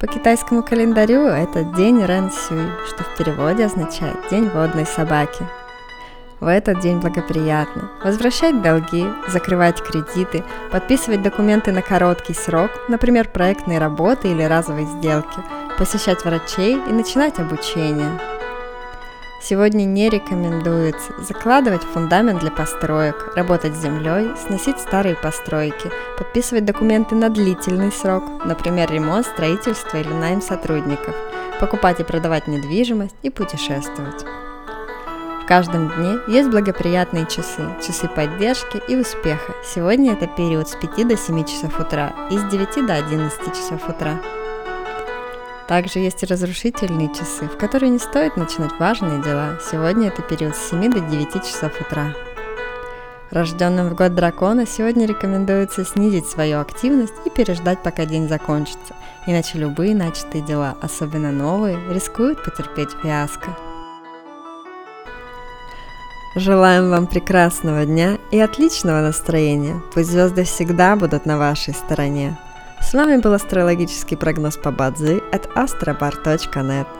По китайскому календарю это день Рен Сюй, что в переводе означает «день водной собаки». В этот день благоприятно возвращать долги, закрывать кредиты, подписывать документы на короткий срок, например, проектные работы или разовые сделки, посещать врачей и начинать обучение – Сегодня не рекомендуется закладывать фундамент для построек, работать с землей, сносить старые постройки, подписывать документы на длительный срок, например, ремонт, строительство или найм сотрудников, покупать и продавать недвижимость и путешествовать. В каждом дне есть благоприятные часы, часы поддержки и успеха. Сегодня это период с 5 до 7 часов утра и с 9 до 11 часов утра. Также есть и разрушительные часы, в которые не стоит начинать важные дела. Сегодня это период с 7 до 9 часов утра. Рожденным в год дракона сегодня рекомендуется снизить свою активность и переждать, пока день закончится, иначе любые начатые дела, особенно новые, рискуют потерпеть фиаско. Желаем вам прекрасного дня и отличного настроения. Пусть звезды всегда будут на вашей стороне. С вами был астрологический прогноз по Бадзи от astrobar.net.